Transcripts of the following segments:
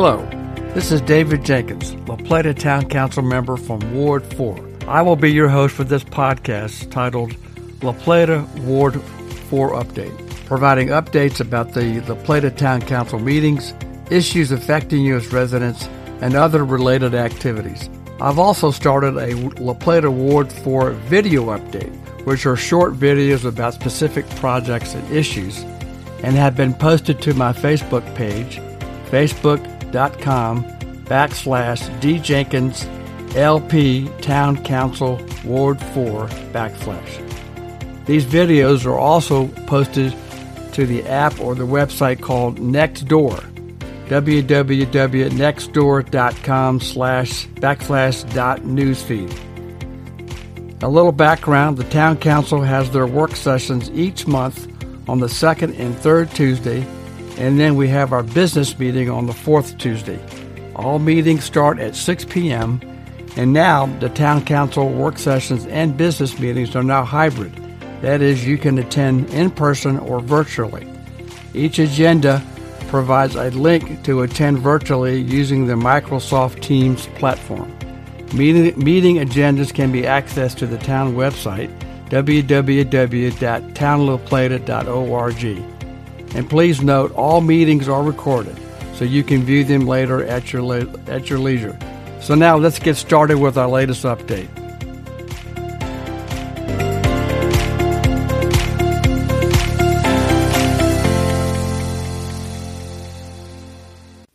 Hello, this is David Jenkins, La Plata Town Council member from Ward 4. I will be your host for this podcast titled La Plata Ward 4 Update, providing updates about the La Plata Town Council meetings, issues affecting you as residents, and other related activities. I've also started a La Plata Ward 4 video update, which are short videos about specific projects and issues, and have been posted to my Facebook page, facebook.com backslash D Jenkins LP Town Council Ward 4 backslash. These videos are also posted to the app or the website called Nextdoor www.nextdoor.com slash backslash dot newsfeed. A little background, the Town Council has their work sessions each month on the second and third Tuesday, and then we have our business meeting on the fourth Tuesday. All meetings start at 6 p.m., and now the Town Council work sessions and business meetings are now hybrid. That is, you can attend in person or virtually. Each agenda provides a link to attend virtually using the Microsoft Teams platform. Meeting, meeting agendas can be accessed to the town website www.townlaplata.org. And please note all meetings are recorded so you can view them later at your at your leisure. So now let's get started with our latest update.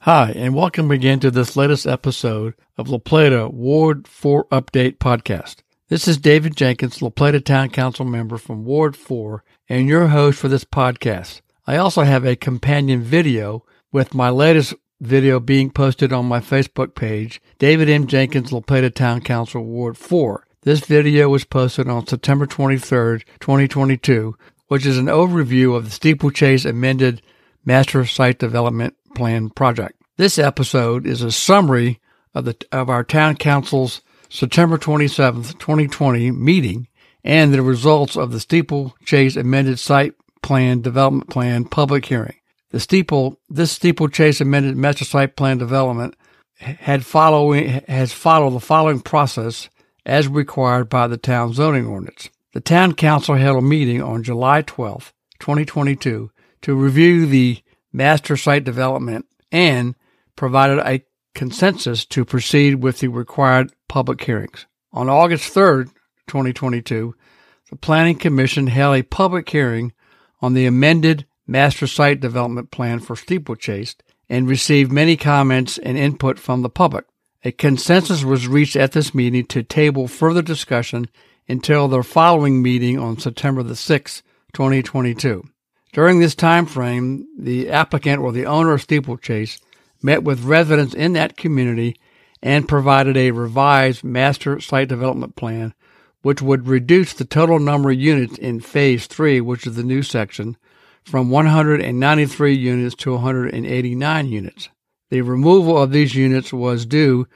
Hi, and welcome again to this latest episode of La Plata Ward 4 Update Podcast. This is David Jenkins, La Plata Town Council member from Ward 4, and your host for this podcast. I also have a companion video with my latest video being posted on my Facebook page, David M. Jenkins, La Town Council Ward 4. This video was posted on September 23rd, 2022, which is an overview of the Steeplechase amended Master Site Development Plan project. This episode is a summary of the of our town council's September 27th, 2020 meeting and the results of the Steeplechase amended site plan development plan public hearing. The steeple this Steeplechase amended master site plan development had following has followed the following process as required by the town zoning ordinance. The town council held a meeting on July 12, 2022 to review the master site development and provided a consensus to proceed with the required public hearings. On August 3rd, 2022, the Planning Commission held a public hearing on the amended Master Site Development Plan for Steeplechase and received many comments and input from the public. A consensus was reached at this meeting to table further discussion until the following meeting on September the 6th, 2022. During this time frame, the applicant or the owner of Steeplechase met with residents in that community and provided a revised master site development plan, which would reduce the total number of units in phase three, which is the new section, from 193 units to 189 units. The removal of these units was due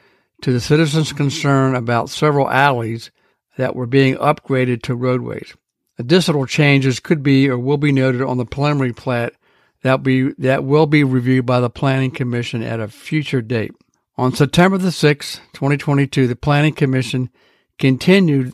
to the citizens' concern about several alleys that were being upgraded to roadways. Additional changes could be or will be noted on the preliminary plat that be that will be reviewed by the Planning Commission at a future date. On September the 6th, 2022, the Planning Commission continued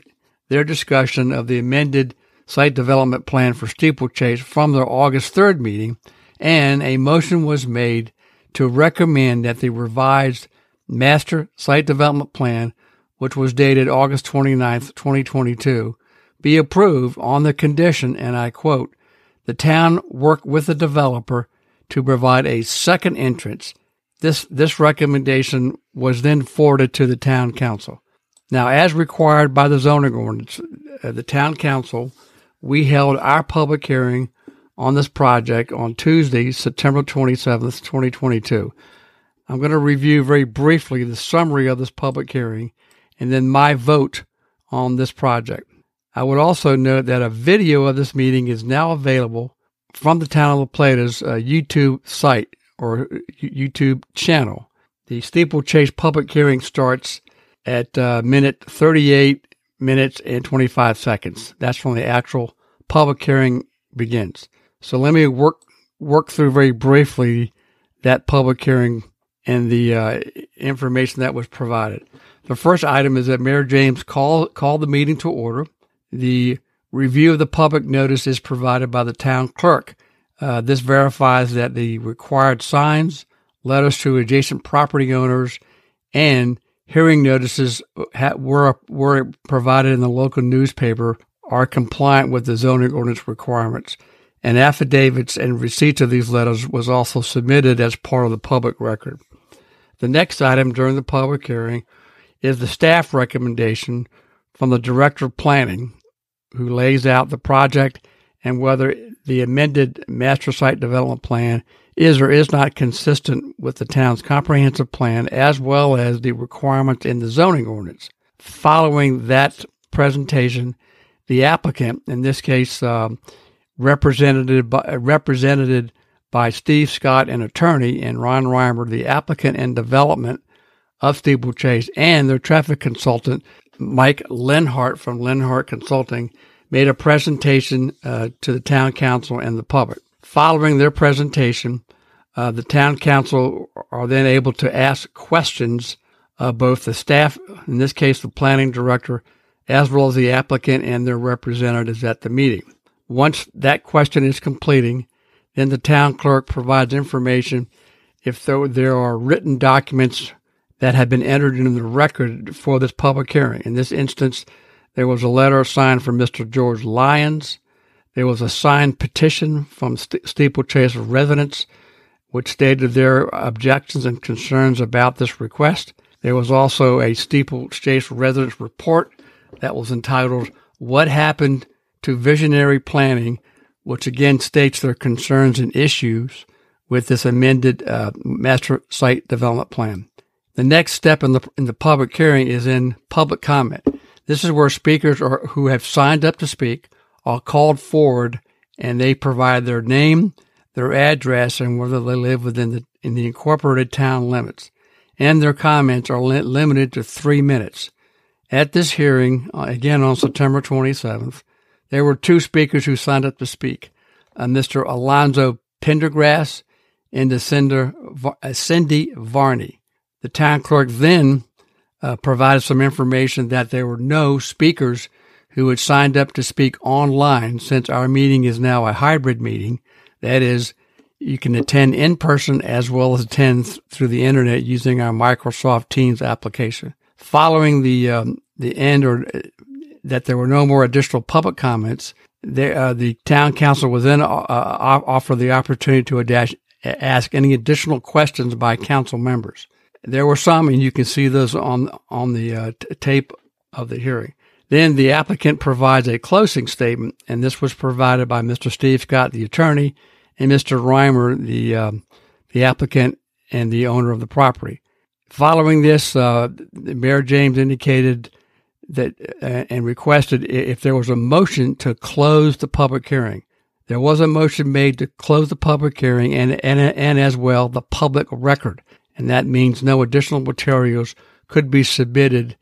their discussion of the amended site development plan for Steeplechase from their August 3rd meeting, and a motion was made to recommend that the revised master site development plan, which was dated August 29th, 2022, be approved on the condition, and I quote, the town work with the developer to provide a second entrance. This, this recommendation was then forwarded to the town council. Now, as required by the zoning ordinance, uh, the town council, we held our public hearing on this project on Tuesday, September 27th, 2022. I'm going to review very briefly the summary of this public hearing and then my vote on this project. I would also note that a video of this meeting is now available from the Town of La Plata's uh, YouTube site or YouTube channel. The steeplechase public hearing starts at uh, minute 38 minutes and 25 seconds. That's when the actual public hearing begins. So let me work work through very briefly that public hearing and the uh, information that was provided. The first item is that Mayor James call, called the meeting to order. The review of the public notice is provided by the town clerk. Uh, this verifies that the required signs, letters to adjacent property owners, and hearing notices were were provided in the local newspaper are compliant with the zoning ordinance requirements. And affidavits and receipts of these letters was also submitted as part of the public record. The next item during the public hearing is the staff recommendation from the Director of Planning, who lays out the project and whether the amended master site development plan is or is not consistent with the town's comprehensive plan as well as the requirements in the zoning ordinance. Following that presentation, the applicant, in this case, um, represented by, represented by Steve Scott, an attorney, and Ron Reimer, the applicant and development of Steeplechase, and their traffic consultant, Mike Lenhart from Lenhart Consulting, made a presentation uh, to the town council and the public. Following their presentation, uh, the town council are then able to ask questions of both the staff, in this case the planning director, as well as the applicant and their representatives at the meeting. Once that question is completing, then the town clerk provides information if there are written documents that have been entered into the record for this public hearing. In this instance, there was a letter signed from Mr. George Lyons. There was a signed petition from St- Steeplechase residents, which stated their objections and concerns about this request. There was also a Steeplechase residents report that was entitled What Happened to Visionary Planning which again states their concerns and issues with this amended uh, master site development plan. The next step in the in the public hearing is in public comment. This is where speakers are, who have signed up to speak are called forward, and they provide their name, their address, and whether they live within the in the incorporated town limits. And their comments are li- limited to three minutes. At this hearing, uh, again on September 27th, there were two speakers who signed up to speak uh, Mr. Alonzo Pendergrass and uh, Cindy Varney. The town clerk then uh, provided some information that there were no speakers who had signed up to speak online since our meeting is now a hybrid meeting. That is, you can attend in person as well as attend th- through the internet using our Microsoft Teams application. Following the um, the end or uh, that there were no more additional public comments, the, uh, the town council was then uh, uh offer the opportunity to adash, ask any additional questions by council members. There were some, and you can see those on on the uh, tape of the hearing. Then the applicant provides a closing statement, and this was provided by Mr. Steve Scott, the attorney, and Mr. Reimer, the um, the applicant and the owner of the property. Following this, uh, Mayor James indicated that uh, and requested if there was a motion to close the public hearing. There was a motion made to close the public hearing and, and, and as well the public record. And that means no additional materials could be submitted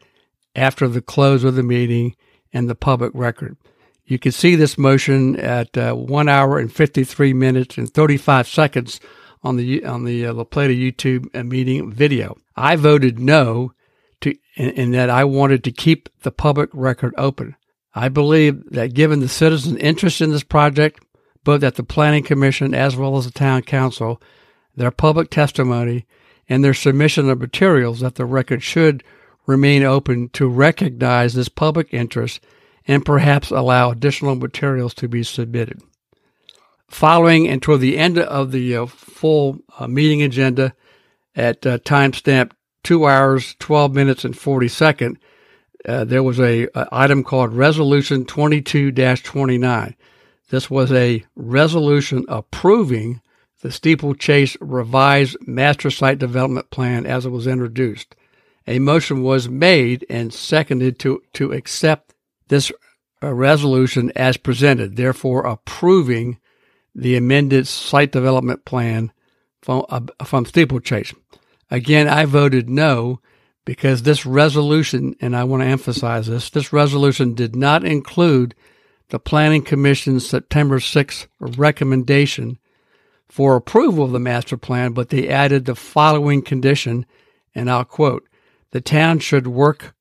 after the close of the meeting and the public record. You can see this motion at uh, one hour and 53 minutes and 35 seconds on the on the uh, La Plata YouTube uh, meeting video. I voted no to, in, in that I wanted to keep the public record open. I believe that given the citizens' interest in this project, both at the Planning Commission as well as the Town Council, their public testimony, and their submission of materials, that the record should remain open to recognize this public interest and perhaps allow additional materials to be submitted. Following and toward the end of the uh, full uh, meeting agenda at uh, timestamp two hours, 12 minutes, and 40 seconds, uh, there was a, a, item called Resolution 22-29. This was a resolution approving the Steeplechase revised master site development plan as it was introduced. A motion was made and seconded to, to accept this uh, resolution as presented, therefore approving the amended site development plan from, uh, from Steeplechase. Again, I voted no because this resolution, and I want to emphasize this, this resolution did not include the Planning Commission's September 6th recommendation for approval of the master plan, but they added the following condition, and I'll quote, the town should work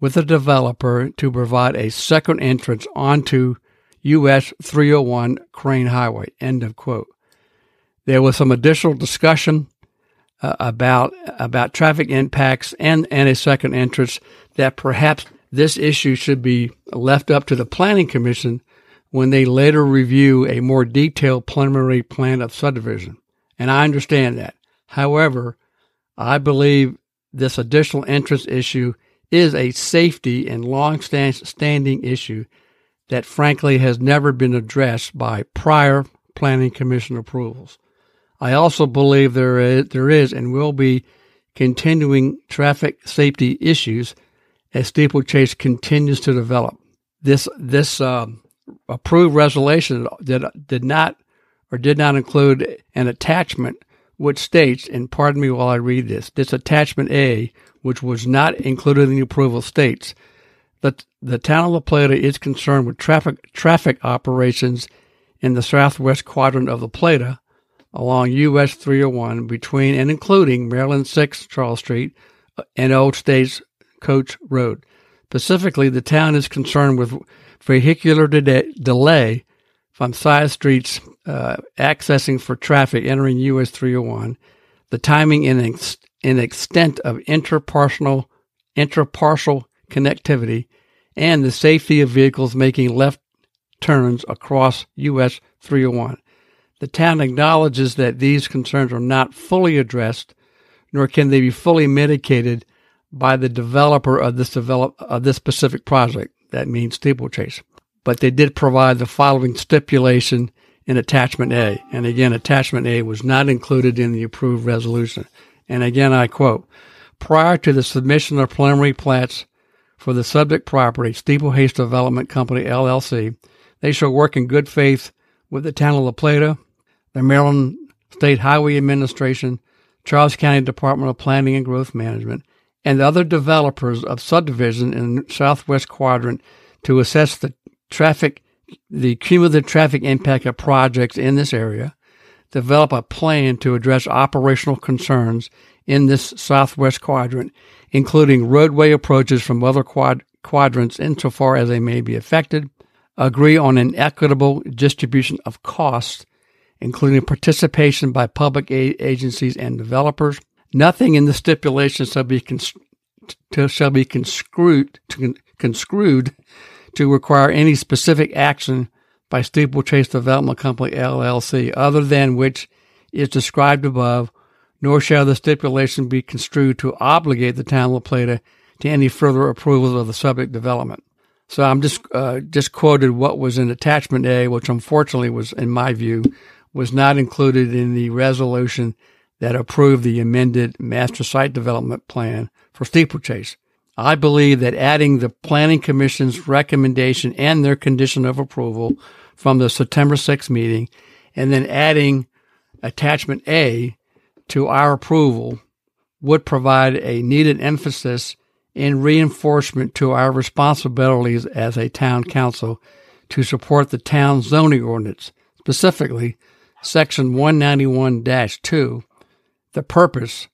with the developer to provide a second entrance onto US 301 Crane Highway, end of quote. There was some additional discussion uh, about about traffic impacts and, and a second entrance that perhaps this issue should be left up to the planning commission when they later review a more detailed preliminary plan of subdivision. And I understand that. However, I believe this additional entrance issue is a safety and long standing issue that frankly has never been addressed by prior planning commission approvals. I also believe there is, there is and will be continuing traffic safety issues as steeplechase continues to develop. This this uh, approved resolution did did not or did not include an attachment which states, and pardon me while I read this, this attachment A, which was not included in the approval, states that the town of La Plata is concerned with traffic traffic operations in the southwest quadrant of La Plata along US 301 between and including Maryland 6 Charles Street uh, and Old States Coach Road. Specifically, the town is concerned with vehicular de- delay from side streets uh, accessing for traffic entering US 301, the timing and, ex- and extent of interparcel, interparcel connectivity, and the safety of vehicles making left turns across US 301. The town acknowledges that these concerns are not fully addressed, nor can they be fully mitigated by the developer of this develop of this specific project. That means steeplechase. But they did provide the following stipulation in attachment A. And again, attachment A was not included in the approved resolution. And again, I quote, prior to the submission of preliminary plats for the subject property, Steeplechase Development Company LLC, they shall work in good faith with the town of La Plata, the Maryland State Highway Administration, Charles County Department of Planning and Growth Management, and other developers of subdivision in the southwest quadrant to assess the traffic, the cumulative traffic impact of projects in this area, develop a plan to address operational concerns in this southwest quadrant, including roadway approaches from other quad- quadrants insofar as they may be affected, agree on an equitable distribution of costs, including participation by public agencies and developers, Nothing in the stipulation shall be, cons- to, shall be conscrewed to, conscrewed to require any specific action by Steeplechase Development Company LLC other than which is described above, nor shall the stipulation be construed to obligate the town of La Plata to any further approvals of the subject development. So I'm just uh, just quoted what was in attachment A, which unfortunately was, in my view, was not included in the resolution that approved the amended master site development plan for steeplechase. I believe that adding the Planning Commission's recommendation and their condition of approval from the September 6th meeting, and then adding attachment A to our approval would provide a needed emphasis and reinforcement to our responsibilities as a town council to support the town zoning ordinance, specifically section 191-2 the purpose,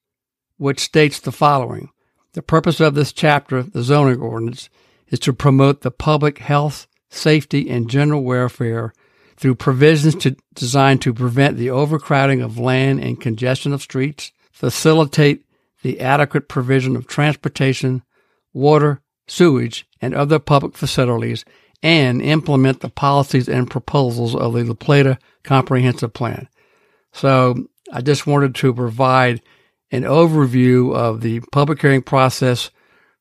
which states the following. The purpose of this chapter, the zoning ordinance, is to promote the public health, safety, and general welfare through provisions to, designed to prevent the overcrowding of land and congestion of streets, facilitate the adequate provision of transportation, water, sewage, and other public facilities, and implement the policies and proposals of the La Plata Comprehensive Plan. So I just wanted to provide an overview of the public hearing process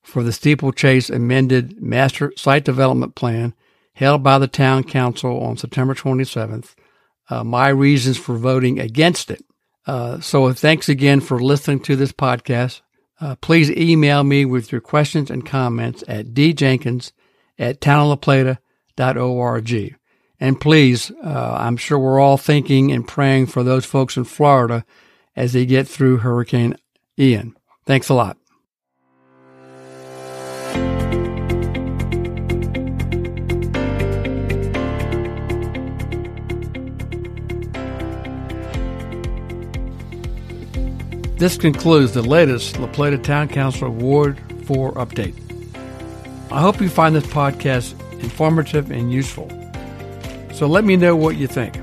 for the steeplechase amended master site development plan held by the town council on September 27th. Uh, my reasons for voting against it. Uh, so thanks again for listening to this podcast. Uh, please email me with your questions and comments at djenkins at townoflaplata.org. And please, uh, I'm sure we're all thinking and praying for those folks in Florida as they get through Hurricane Ian. Thanks a lot. This concludes the latest La Plata Town Council Ward 4 update. I hope you find this podcast informative and useful. So let me know what you think.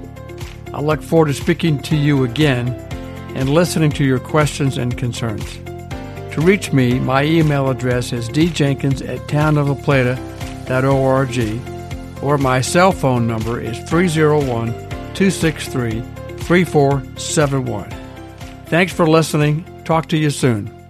I look forward to speaking to you again and listening to your questions and concerns. To reach me, my email address is djenkins at townoflaplata.org or my cell phone number is 301 263 3471. Thanks for listening. Talk to you soon.